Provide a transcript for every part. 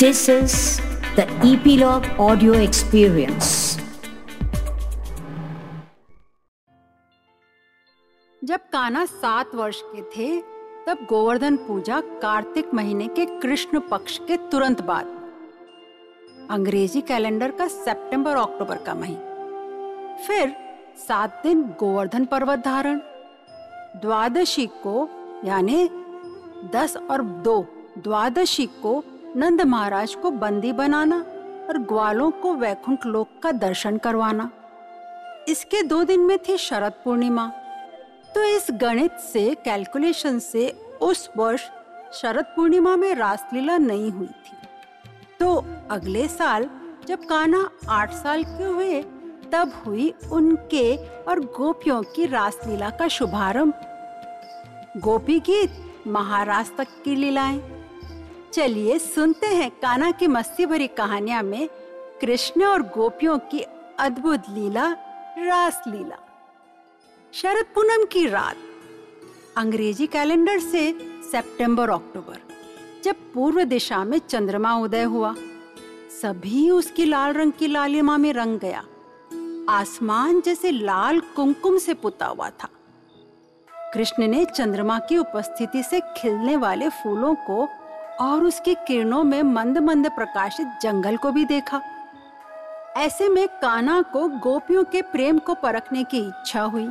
This is the Epilogue Audio Experience. जब काना सात वर्ष के थे, तब गोवर्धन पूजा कार्तिक महीने के कृष्ण पक्ष के तुरंत बाद। अंग्रेज़ी कैलेंडर का सितंबर अक्टूबर का महीना फिर सात दिन गोवर्धन पर्वत धारण। द्वादशी को, यानी दस और दो, द्वादशी को नंद महाराज को बंदी बनाना और ग्वालों को वैकुंठ लोक का दर्शन करवाना। इसके दो दिन में थी शरद पूर्णिमा। तो इस गणित से कैलकुलेशन से उस वर्ष शरद पूर्णिमा में रासलीला नहीं हुई थी। तो अगले साल जब कान्हा आठ साल के हुए, तब हुई उनके और गोपियों की रासलीला का शुभारंभ। गोपी गीत महाराज तक की लीलाएँ। चलिए सुनते हैं कान्हा की मस्ती भरी कहानियाँ में कृष्ण और गोपियों की अद्भुत लीला, रास लीला। शरद पूनम की रात, अंग्रेज़ी कैलेंडर से सितंबर, अक्टूबर, जब पूर्व दिशा में चंद्रमा उदय हुआ। सभी उसकी लाल रंग की लालिमा में रंग गया। आसमान जैसे लाल कुमकुम से पुता हुआ था। कृष्ण ने चंद्रमा की उपस्थिति से खिलने वाले फूलों को और उसकी किरणों में मंद मंद प्रकाशित जंगल को भी देखा। ऐसे में काना को गोपियों के प्रेम को परखने की इच्छा हुई।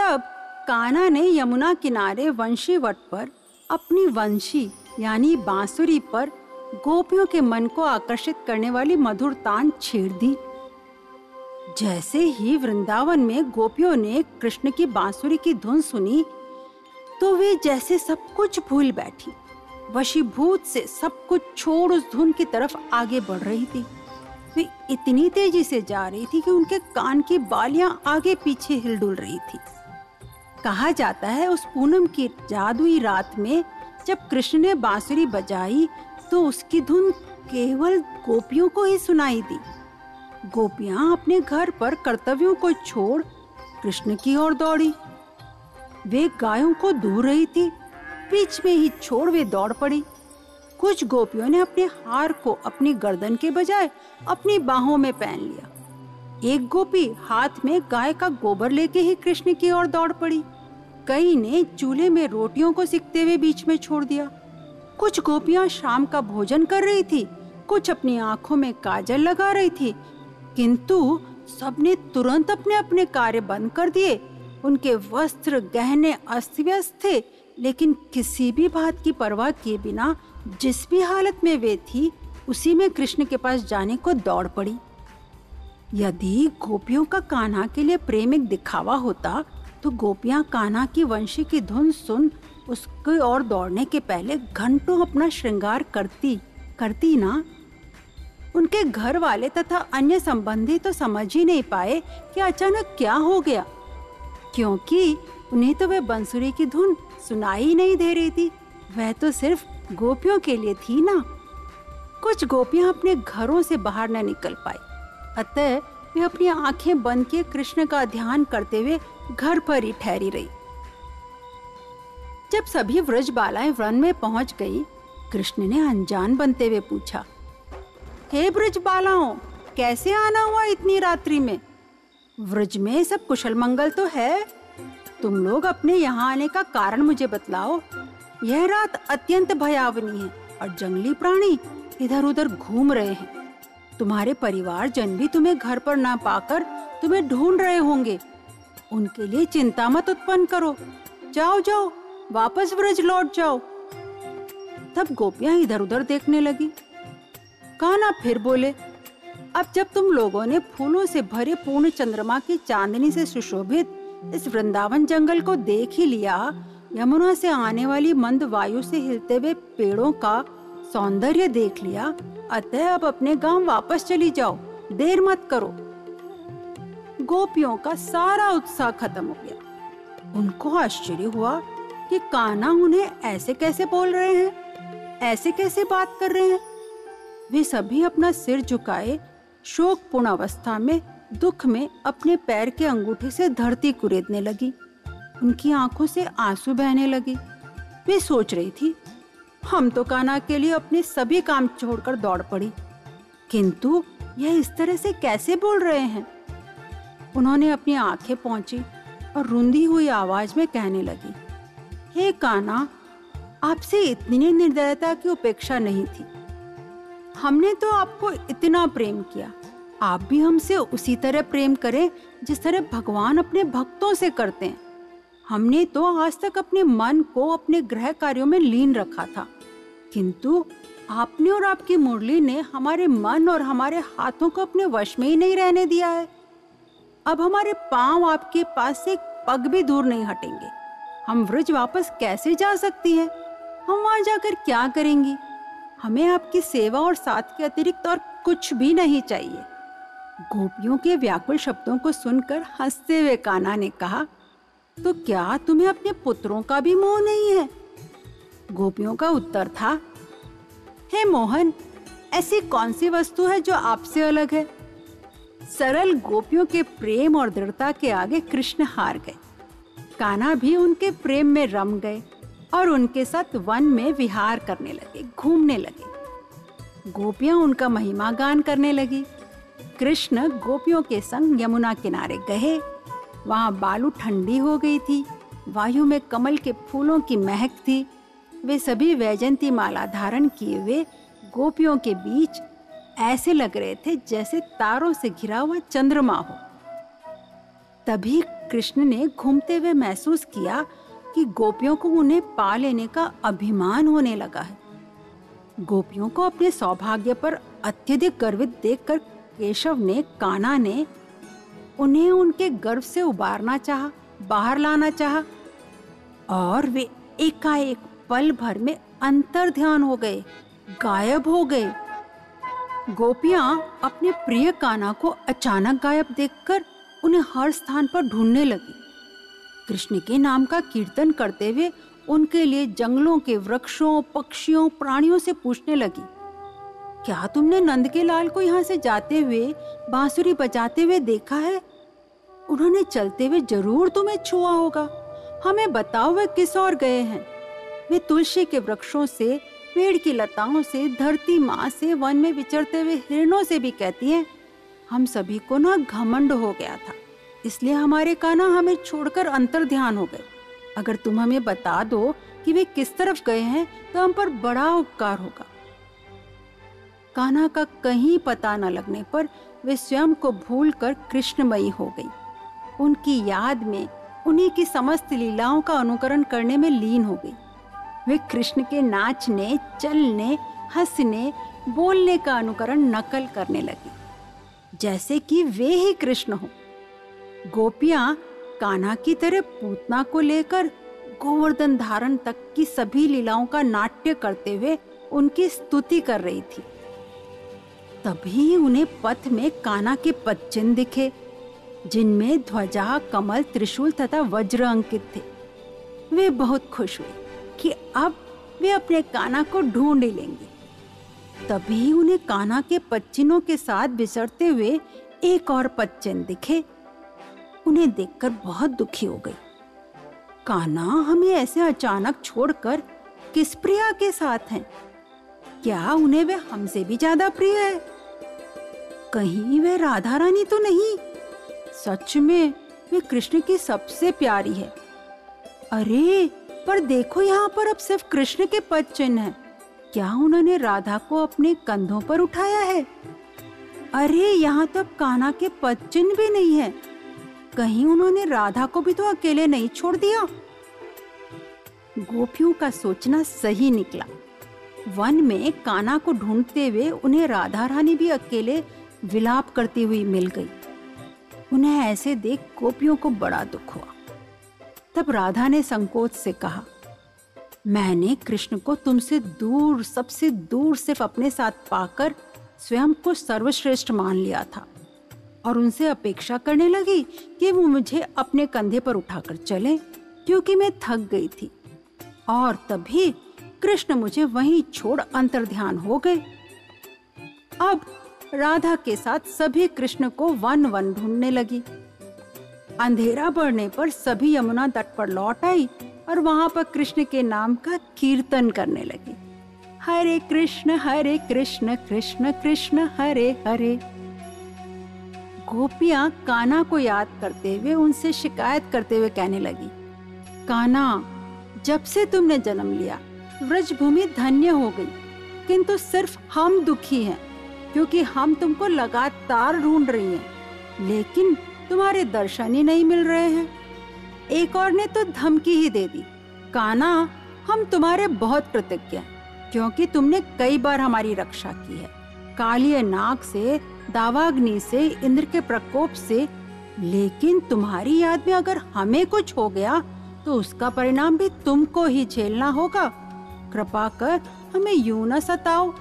तब काना ने यमुना किनारे वंशी वट पर अपनी वंशी यानी बांसुरी पर गोपियों के मन को आकर्षित करने वाली मधुर तान छेड़ दी। जैसे ही वृंदावन में गोपियों ने कृष्ण की बांसुरी की धुन सुनी तो वे जैसे सब कुछ भूल बैठी। वशीभूत से सब कुछ छोड़ उस धुन की तरफ़ आगे बढ़ रही थी। वे इतनी तेज़ी से जा रही थी कि उनके कान की बालियाँ आगे पीछे हिलडुल रही थी। कहा जाता है उस पूनम की जादुई रात में जब कृष्ण ने बांसुरी बजाई तो उसकी धुन केवल गोपियों को ही सुनाई दी। गोपियाँ अपने घर पर कर्तव्यों को छोड़ कृष्ण की ओर दौड़ी। वे गायों को दूर रही थी। बीच में ही छोड़ वे दौड़ पड़ी। कुछ गोपियों ने अपने हार को अपनी गर्दन के बजाय अपनी बाहों में पहन लिया। एक गोपी हाथ में गाय का गोबर लेके ही कृष्ण की ओर दौड़ पड़ी। कई ने चूल्हे में रोटियों को सिकते हुए बीच में छोड़ दिया। कुछ गोपियाँ शाम का भोजन कर रही थी, कुछ अपनी आँखों में काजल लगा रही थी। किंतु सबने तुरंत अपने अपने कार्य बंद कर दिए। उनके वस्त्र गहने अस्त व्यस्त थे। लेकिन किसी भी बात की परवाह किए बिना, जिस भी हालत में वे थी, उसी में कृष्ण के पास जाने को दौड़ पड़ी। यदि गोपियों का कान्हा के लिए प्रेम एक दिखावा होता तो गोपियाँ कान्हा की वंशी की धुन सुन उसके और दौड़ने के पहले घंटों अपना श्रृंगार करती करती ना। उनके घर वाले तथा अन्य संबंधी तो समझ ही नहीं पाए कि अचानक क्या हो गया, क्योंकि उन्हें तो वह बंसुरी की धुन सुनाई नहीं दे रही थी। वह तो सिर्फ़ गोपियों के लिए थी ना। कुछ गोपियाँ अपने घरों से बाहर न निकल पाई। अतः वे अपनी आँखें बंद किए कृष्ण का ध्यान करते हुए घर पर ही ठहरी रही। जब सभी व्रज बालाएँ वन में पहुँच गई, कृष्ण ने अनजान बनते हुए पूछा, हे ब्रज बालाओं कैसे आना हुआ इतनी रात्रि में? व्रज में सब कुशल मंगल तो है। तुम लोग अपने यहाँ आने का कारण मुझे बतलाओ। यह रात अत्यंत भयावनी है और जंगली प्राणी इधर उधर घूम रहे हैं। तुम्हारे परिवार जन भी तुम्हें घर पर ना पाकर तुम्हें ढूंढ रहे होंगे। उनके लिए चिंता मत उत्पन्न करो। जाओ जाओ, वापस ब्रज लौट जाओ। तब गोपियाँ इधर उधर देखने लगी। काना फिर बोले, अब जब तुम लोगों ने फूलों से भरे पूर्ण चंद्रमा की चांदनी से सुशोभित इस वृंदावन जंगल को देख ही लिया। यमुना से आने वाली मंद वायु से हिलते हुए पेड़ों का सौंदर्य देख लिया। अतः अब अपने गाँव वापस चली जाओ। देर मत करो। गोपियों का सारा उत्साह खत्म हो गया। उनको आश्चर्य हुआ कि कान्हा उन्हें ऐसे कैसे बोल रहे हैं, ऐसे कैसे बात कर रहे हैं। वे सभी अपना सिर झुकाए शोकपूर्ण अवस्था में दुख में अपने पैर के अंगूठे से धरती कुरेदने लगी। उनकी आँखों से आँसू बहने लगे। वे सोच रही थी, हम तो काना के लिए अपने सभी काम छोड़कर दौड़ पड़ी, किंतु यह इस तरह से कैसे बोल रहे हैं? उन्होंने अपनी आँखें पहुँची और रुंधी हुई आवाज़ में कहने लगी, हे काना आपसे इतनी निर्दयता की उपेक्षा नहीं थी। हमने तो आपको इतना प्रेम किया आप भी हमसे उसी तरह प्रेम करें जिस तरह भगवान अपने भक्तों से करते हैं। हमने तो आज तक अपने मन को अपने ग्रह कार्यों में लीन रखा था। किंतु आपने और आपकी मुरली ने हमारे मन और हमारे हाथों को अपने वश में ही नहीं रहने दिया है। अब हमारे पाँव आपके पास से पग भी दूर नहीं हटेंगे। हम व्रज वापस कैसे जा सकती हैं? हम वहाँ जाकर क्या करेंगी? हमें आपकी सेवा और साथ के अतिरिक्त और कुछ भी नहीं चाहिए। गोपियों के व्याकुल शब्दों को सुनकर हँसते हुए काना ने कहा तो क्या तुम्हें अपने पुत्रों का भी मोह नहीं है? गोपियों का उत्तर था, हे मोहन, ऐसी कौन सी वस्तु है जो आपसे अलग है? सरल गोपियों के प्रेम और दृढ़ता के आगे कृष्ण हार गए। काना भी उनके प्रेम में रम गए और उनके साथ वन में विहार करने लगे, घूमने लगे। गोपियाँ उनका महिमा गान करने लगी। कृष्ण गोपियों के संग यमुना किनारे गए। वहाँ बालू ठंडी हो गई थी। वायु में कमल के फूलों की महक थी। वे सभी वैजंती माला धारण किए हुए गोपियों के बीच ऐसे लग रहे थे जैसे तारों से घिरा हुआ चंद्रमा हो। तभी कृष्ण ने घूमते हुए महसूस किया कि गोपियों को उन्हें पा लेने का अभिमान होने लगा है। गोपियों को अपने सौभाग्य पर अत्यधिक गर्वित देखकर केशव ने काना ने उन्हें उनके गर्व से उबारना चाहा, बाहर लाना चाहा और वे एकाएक पल भर में अंतर ध्यान हो गए गायब हो गए। गोपियाँ अपने प्रिय काना को अचानक गायब देखकर उन्हें हर स्थान पर ढूँढने लगी। कृष्ण के नाम का कीर्तन करते हुए उनके लिए जंगलों के वृक्षों पक्षियों प्राणियों से पूछने लगी। क्या तुमने नंद के लाल को यहाँ से जाते हुए बांसुरी बजाते हुए देखा है? उन्होंने चलते हुए ज़रूर तुम्हें छुआ होगा। हमें बताओ वे किस और गए हैं। वे तुलसी के वृक्षों से, पेड़ की लताओं से, धरती माँ से, वन में विचरते हुए हिरणों से भी कहती हैं, हम सभी को ना घमंड हो गया था, इसलिए हमारे काना हमें छोड़कर अंतर ध्यान हो गए। अगर तुम हमें बता दो कि वे किस तरफ़ गए हैं तो हम पर बड़ा उपकार होगा। कान्हा का कहीं पता न लगने पर वे स्वयं को भूलकर कृष्णमयी हो गई। उनकी याद में, उन्हीं की समस्त लीलाओं का अनुकरण करने में लीन हो गई। वे कृष्ण के नाचने, चलने, हंसने, बोलने का अनुकरण नकल करने लगी। जैसे कि वे ही कृष्ण हो। गोपियाँ कान्हा की तरह पूतना को लेकर गोवर्धन धारण तक की सभी लीलाओं का नाट्य करते हुए उनकी स्तुति कर रही थी। तभी उन्हें पथ में काना के पच्चिन दिखे, जिनमें ध्वजा, कमल, त्रिशूल तथा वज्र अंकित थे। वे बहुत खुश हुए कि अब वे अपने काना को ढूंढ लेंगे। तभी उन्हें काना के पच्चिनों के साथ बिसरते हुए एक और पच्चिन दिखे। उन्हें देखकर बहुत दुखी हो गई। काना हमें ऐसे अचानक छोड़कर किस प्रिया के साथ हैं? क्या उन्हें वे हमसे भी ज़्यादा प्रिय है? कहीं वे राधा रानी तो नहीं। सच में, वे कृष्ण की सबसे प्यारी है। अरे, पर देखो यहाँ पर अब सिर्फ़ कृष्ण के पद चिन्ह है। क्या उन्होंने राधा को अपने कंधों पर उठाया है? अरे, यहाँ तो अब कान्हा के पद चिन्ह भी नहीं है। कहीं उन्होंने राधा को भी तो अकेले नहीं छोड़ दिया? गोपियों का सोचना सही निकला। वन में काना को ढूंढते हुए उन्हें राधा रानी भी अकेले विलाप करती हुई मिल गई। उन्हें ऐसे देख गोपियों को बड़ा दुख हुआ। तब राधा ने संकोच से कहा, मैंने कृष्ण को तुमसे दूर, सबसे दूर सिर्फ़ अपने साथ पाकर स्वयं को सर्वश्रेष्ठ मान लिया था और उनसे अपेक्षा करने लगी कि वो मुझे अपने कंधे पर उठाकर चले, क्योंकि मैं थक गई थी। और तभी कृष्ण मुझे वहीं छोड़ अंतर ध्यान हो गए। अब राधा के साथ सभी कृष्ण को वन वन ढूँढने लगी। अंधेरा बढ़ने पर सभी यमुना तट पर लौट आई और वहाँ पर कृष्ण के नाम का कीर्तन करने लगी। हरे कृष्ण हरे कृष्ण कृष्ण कृष्ण, हरे हरे। गोपियाँ काना को याद करते हुए उनसे शिकायत करते हुए कहने लगी काना जब से तुमने जन्म लिया व्रजभूमि धन्य हो गई, किंतु सिर्फ़ हम दुखी हैं। क्योंकि हम तुमको लगातार ढूंढ रही हैं, लेकिन तुम्हारे दर्शन ही नहीं मिल रहे हैं। एक और ने तो धमकी ही दे दी। काना हम तुम्हारे बहुत कृतज्ञ हैं, क्योंकि तुमने कई बार हमारी रक्षा की है। कालिय नाग से, दावाग्नि से, इंद्र के प्रकोप से, लेकिन तुम्हारी याद में अगर हमें कुछ हो गया तो उसका परिणाम भी तुमको ही झेलना होगा। कृपा कर हमें यूँ न सताओ।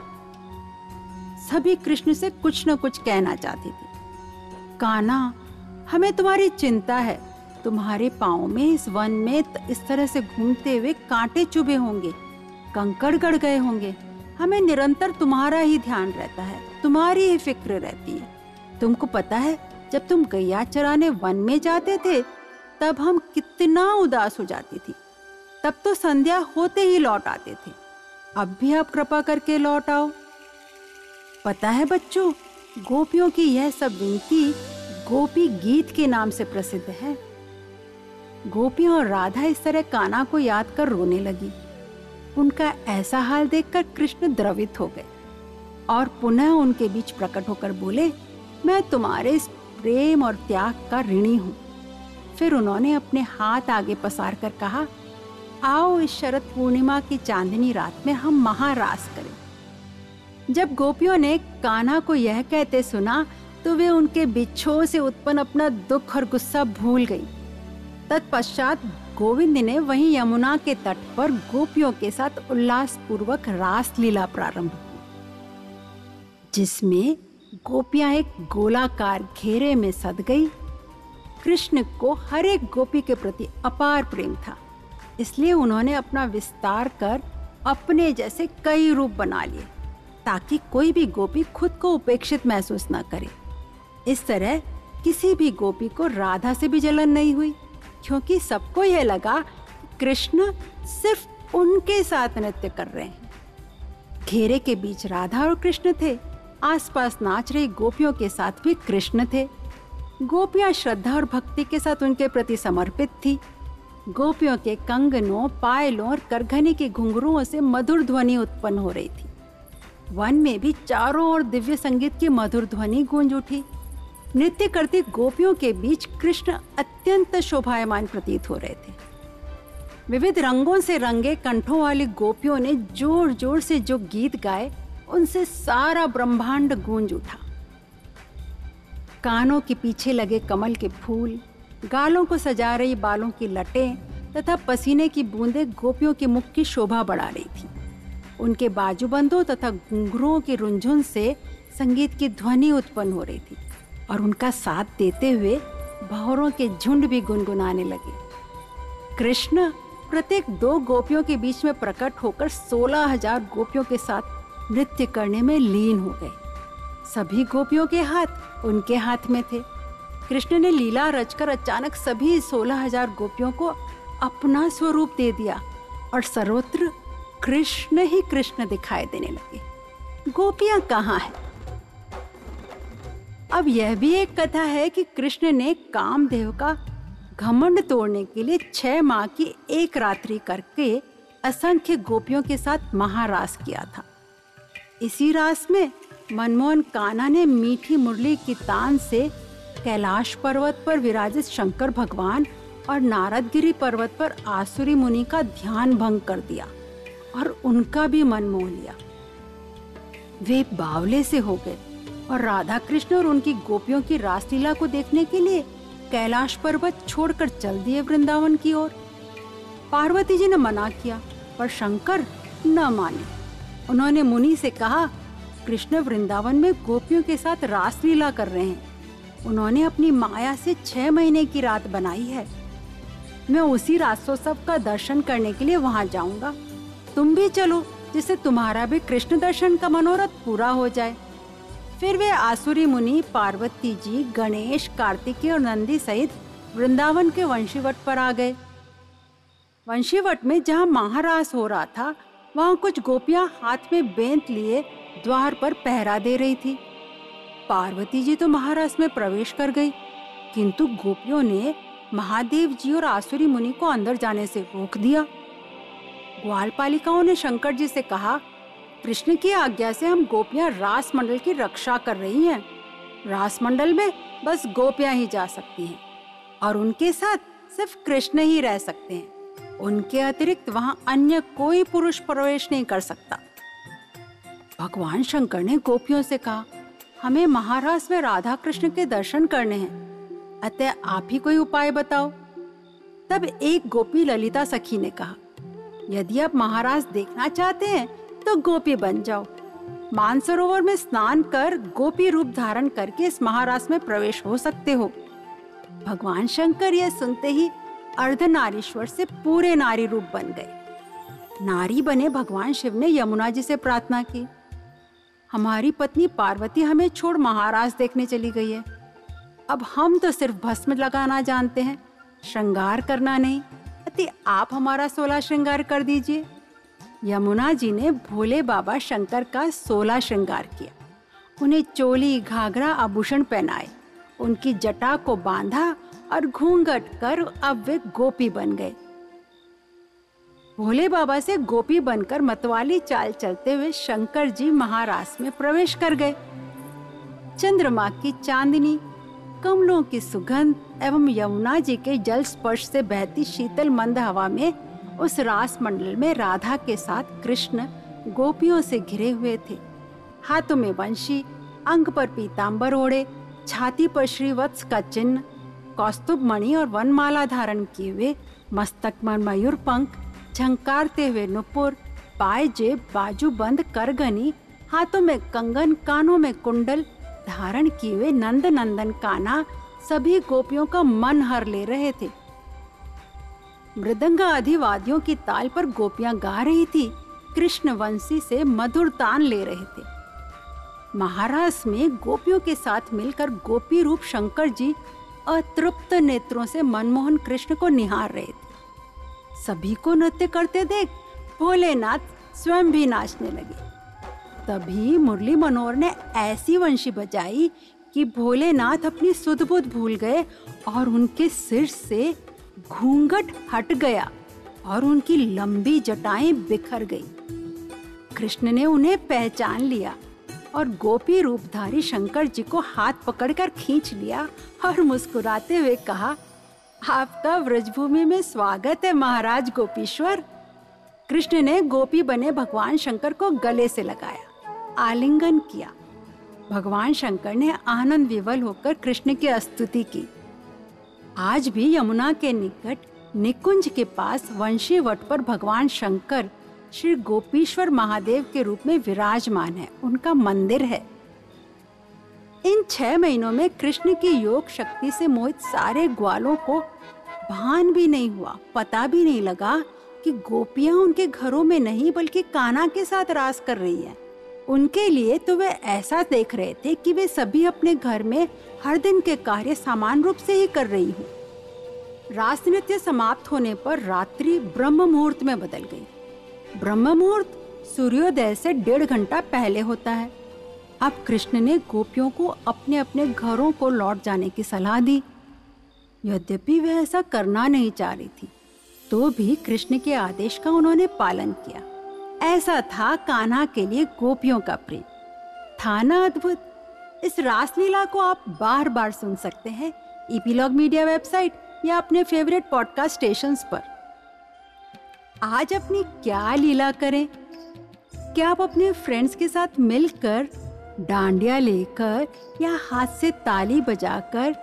सभी कृष्ण से कुछ न कुछ कहना चाहती थी। काना हमें तुम्हारी चिंता है। तुम्हारे पाँव में इस वन में इस तरह से घूमते हुए कांटे चुभे होंगे। कंकड़ गड़ गए होंगे। हमें निरंतर तुम्हारा ही ध्यान रहता है। तुम्हारी ही फ़िक्र रहती है। तुमको पता है, जब तुम गैया चराने वन में जाते थे, तब हम कितना उदास हो जाती थी। तब तो संध्या होते ही लौट आते थे। अब भी आप कृपा करके लौट आओ। पता है बच्चों, गोपियों की यह सब विनती गोपी गीत के नाम से प्रसिद्ध है। गोपियाँ और राधा इस तरह काना को याद कर रोने लगी। उनका ऐसा हाल देखकर कृष्ण द्रवित हो गए और पुनः उनके बीच प्रकट होकर बोले, मैं तुम्हारे इस प्रेम और त्याग का ऋणी हूँ। फिर उन्होंने अपने हाथ आगे पसार कर कहा, आओ इस शरद पूर्णिमा की चांदनी रात में हम महारास करें। जब गोपियों ने कान्हा को यह कहते सुना तो वे उनके बिच्छों से उत्पन्न अपना दुख और गुस्सा भूल गई। तत्पश्चात गोविंद ने वहीं यमुना के तट पर गोपियों के साथ उल्लास पूर्वक रास लीला प्रारंभ की, जिसमें गोपियाँ एक गोलाकार घेरे में सद गई। कृष्ण को हर एक गोपी के प्रति अपार प्रेम था, इसलिए उन्होंने अपना विस्तार कर अपने जैसे कई रूप बना लिए। ताकि कोई भी गोपी खुद को उपेक्षित महसूस न करे। इस तरह किसी भी गोपी को राधा से भी जलन नहीं हुई, क्योंकि सबको यह लगा कृष्ण सिर्फ़ उनके साथ नृत्य कर रहे हैं। घेरे के बीच राधा और कृष्ण थे, आसपास नाच रही गोपियों के साथ भी कृष्ण थे। गोपियाँ श्रद्धा और भक्ति के साथ उनके प्रति समर्पित थी। गोपियों के कंगनों, पायलों और करघनी के घुंघरुओं से मधुर ध्वनि उत्पन्न हो रही थी। वन में भी चारों ओर दिव्य संगीत की मधुर ध्वनि गूंज उठी। नृत्य करती गोपियों के बीच कृष्ण अत्यंत शोभायमान प्रतीत हो रहे थे। विविध रंगों से रंगे कंठों वाली गोपियों ने ज़ोर ज़ोर से जो गीत गाए, उनसे सारा ब्रह्मांड गूंज उठा। कानों के पीछे लगे कमल के फूल, गालों को सजा रही बालों की लटें तथा पसीने की बूंदें गोपियों के मुख की शोभा बढ़ा रही थी। उनके बाजूबंदों तथा घुंघरुओं के रुंझुन से संगीत की ध्वनि उत्पन्न हो रही थी और उनका साथ देते हुए भौरों के झुंड भी गुनगुनाने लगे। कृष्ण प्रत्येक दो गोपियों के बीच में प्रकट होकर सोलह हज़ार गोपियों के साथ नृत्य करने में लीन हो गए। सभी गोपियों के हाथ उनके हाथ में थे। कृष्ण ने लीला रचकर अचानक सभी सोलह हज़ार गोपियों को अपना स्वरूप दे दिया और सर्वत्र कृष्ण ही कृष्ण दिखाई देने लगे। गोपियाँ कहाँ हैं? अब यह भी एक कथा है कि कृष्ण ने कामदेव का घमंड तोड़ने के लिए छह माह की एक रात्रि करके असंख्य गोपियों के साथ महारास किया था। इसी रास में मनमोहन कान्हा ने मीठी मुरली की तान से कैलाश पर्वत पर विराजित शंकर भगवान और नारदगिरी पर्वत पर आसुरी मुनि का ध्यान भंग कर दिया। और उनका भी मन मोह लिया। वे बावले से हो गए और राधा कृष्ण और उनकी गोपियों की रासलीला को देखने के लिए कैलाश पर्वत छोड़कर चल दिए वृंदावन की ओर। पार्वती जी ने मना किया पर शंकर न माने। उन्होंने मुनि से कहा, कृष्ण वृंदावन में गोपियों के साथ रासलीला कर रहे हैं। उन्होंने अपनी माया से छह महीने की रात बनाई है। मैं उसी रासोत्सव का दर्शन करने के लिए वहाँ जाऊँगा। तुम भी चलो, जिससे तुम्हारा भी कृष्ण दर्शन का मनोरथ पूरा हो जाए। फिर वे आसुरी मुनि, पार्वती जी, गणेश कार्तिकी और नंदी सहित वृंदावन के वंशीवट पर आ गए। वंशीवट में जहाँ महारास हो रहा था, वहाँ कुछ गोपियाँ हाथ में बेंत लिए द्वार पर पहरा दे रही थी। पार्वती जी तो महारास में प्रवेश कर गई, किंतु गोपियों ने महादेव जी और आसुरी मुनि को अंदर जाने से रोक दिया। ग्वाल पालिकाओं ने शंकर जी से कहा, कृष्ण की आज्ञा से हम गोपियाँ रास मंडल की रक्षा कर रही हैं। रास मंडल में बस गोपियाँ ही जा सकती हैं और उनके साथ सिर्फ़ कृष्ण ही रह सकते हैं। उनके अतिरिक्त वहाँ अन्य कोई पुरुष प्रवेश नहीं कर सकता। भगवान शंकर ने गोपियों से कहा, हमें महाराज में राधा कृष्ण के दर्शन करने हैं। अतः आप ही कोई उपाय बताओ? तब एक गोपी ललिता सखी ने कहा यदि आप महाराज देखना चाहते हैं तो गोपी बन जाओ। मानसरोवर में स्नान कर गोपी रूप धारण करके इस महाराज में प्रवेश हो सकते हो। भगवान शंकर यह सुनते ही अर्धनारीश्वर से पूरे नारी रूप बन गए। नारी बने भगवान शिव ने यमुना जी से प्रार्थना की। हमारी पत्नी पार्वती हमें छोड़ महाराज देखने चली गई है। अब हम तो सिर्फ़ भस्म लगाना जानते हैं, श्रृंगार करना नहीं। अति आप हमारा सोलह श्रृंगार कर दीजिए। यमुना जी ने भोले बाबा शंकर का सोलह श्रृंगार किया। उन्हें चोली, घाघरा, आभूषण पहनाए। उनकी जटा को बांधा और घूंघट कर अब वे गोपी बन गए। भोले बाबा से गोपी बनकर मतवाली चाल चलते हुए शंकर जी महारास में प्रवेश कर गए। चंद्रमा की चांदनी कमलों की सुगंध एवं यमुना जी के जल स्पर्श से बहती शीतल मंद हवा में उस रास मंडल में राधा के साथ कृष्ण गोपियों से घिरे हुए थे। हाथों में वंशी, अंग पर पीताम्बर ओढ़े, छाती पर श्रीवत्स का चिन्ह, कौस्तुभ मणि और वनमाला धारण किए हुए मस्तक पर मयूर पंख, झंकारते हुए नुपुर पाए जेब, बाजू बंद करगनी, हाथों में कंगन, कानों में कुंडल धारण किए हुए नंद नंदन काना सभी गोपियों का मन हर ले रहे थे। मृदंगा अधिवादियों की ताल पर गोपियाँ गा रही थी। कृष्ण वंशी से मधुर तान ले रहे थे। महाराज में गोपियों के साथ मिलकर गोपी रूप शंकर जी अतृप्त नेत्रों से मनमोहन कृष्ण को निहार रहे थे। सभी को नृत्य करते देख भोलेनाथ स्वयं भी नाचने लगे। तभी मुरली मनोहर ने ऐसी वंशी बजाई कि भोलेनाथ अपनी सुध बुध भूल गए और उनके सिर से घूंघट हट गया और उनकी लंबी जटाएँ बिखर गई। कृष्ण ने उन्हें पहचान लिया और गोपी रूपधारी शंकर जी को हाथ पकड़कर खींच लिया और मुस्कुराते हुए कहा, आपका व्रजभूमि में स्वागत है महाराज गोपीश्वर। कृष्ण ने गोपी बने भगवान शंकर को गले से लगाया। आलिंगन किया। भगवान शंकर ने आनंद विवल होकर कृष्ण की स्तुति की। आज भी यमुना के निकट निकुंज के पास वंशी वट पर भगवान शंकर श्री गोपीश्वर महादेव के रूप में विराजमान है। उनका मंदिर है। इन छह महीनों में कृष्ण की योग शक्ति से मोहित सारे ग्वालों को भान भी नहीं हुआ, पता भी नहीं लगा कि गोपियाँ उनके घरों में नहीं, बल्कि काना के साथ रास कर रही हैं। उनके लिए तो वे ऐसा देख रहे थे कि वे सभी अपने घर में हर दिन के कार्य समान रूप से ही कर रही हूँ। रास नृत्य समाप्त होने पर रात्रि ब्रह्म मुहूर्त में बदल गई। ब्रह्म मुहूर्त सूर्योदय से डेढ़ घंटा पहले होता है। अब कृष्ण ने गोपियों को अपने अपने घरों को लौट जाने की सलाह दी। यद्यपि वह ऐसा करना नहीं चाह रही थी तो भी कृष्ण के आदेश का उन्होंने पालन किया। ऐसा था कान्हा के लिए गोपियों का प्रेम। था ना अद्भुत? इस रासलीला को आप बार बार सुन सकते हैं ईपीलॉग मीडिया वेबसाइट या अपने फेवरेट पॉडकास्ट स्टेशन पर। आज अपनी क्या लीला करें? क्या आप अपने फ्रेंड्स के साथ मिलकर डांडिया लेकर या हाथ से ताली बजाकर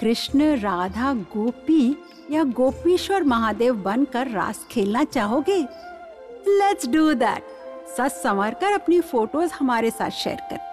कृष्ण, राधा, गोपी या गोपीश्वर महादेव बनकर रास खेलना चाहोगे? लेट्स डू दैट सच संवार कर अपनी फ़ोटोज़ हमारे साथ शेयर कर।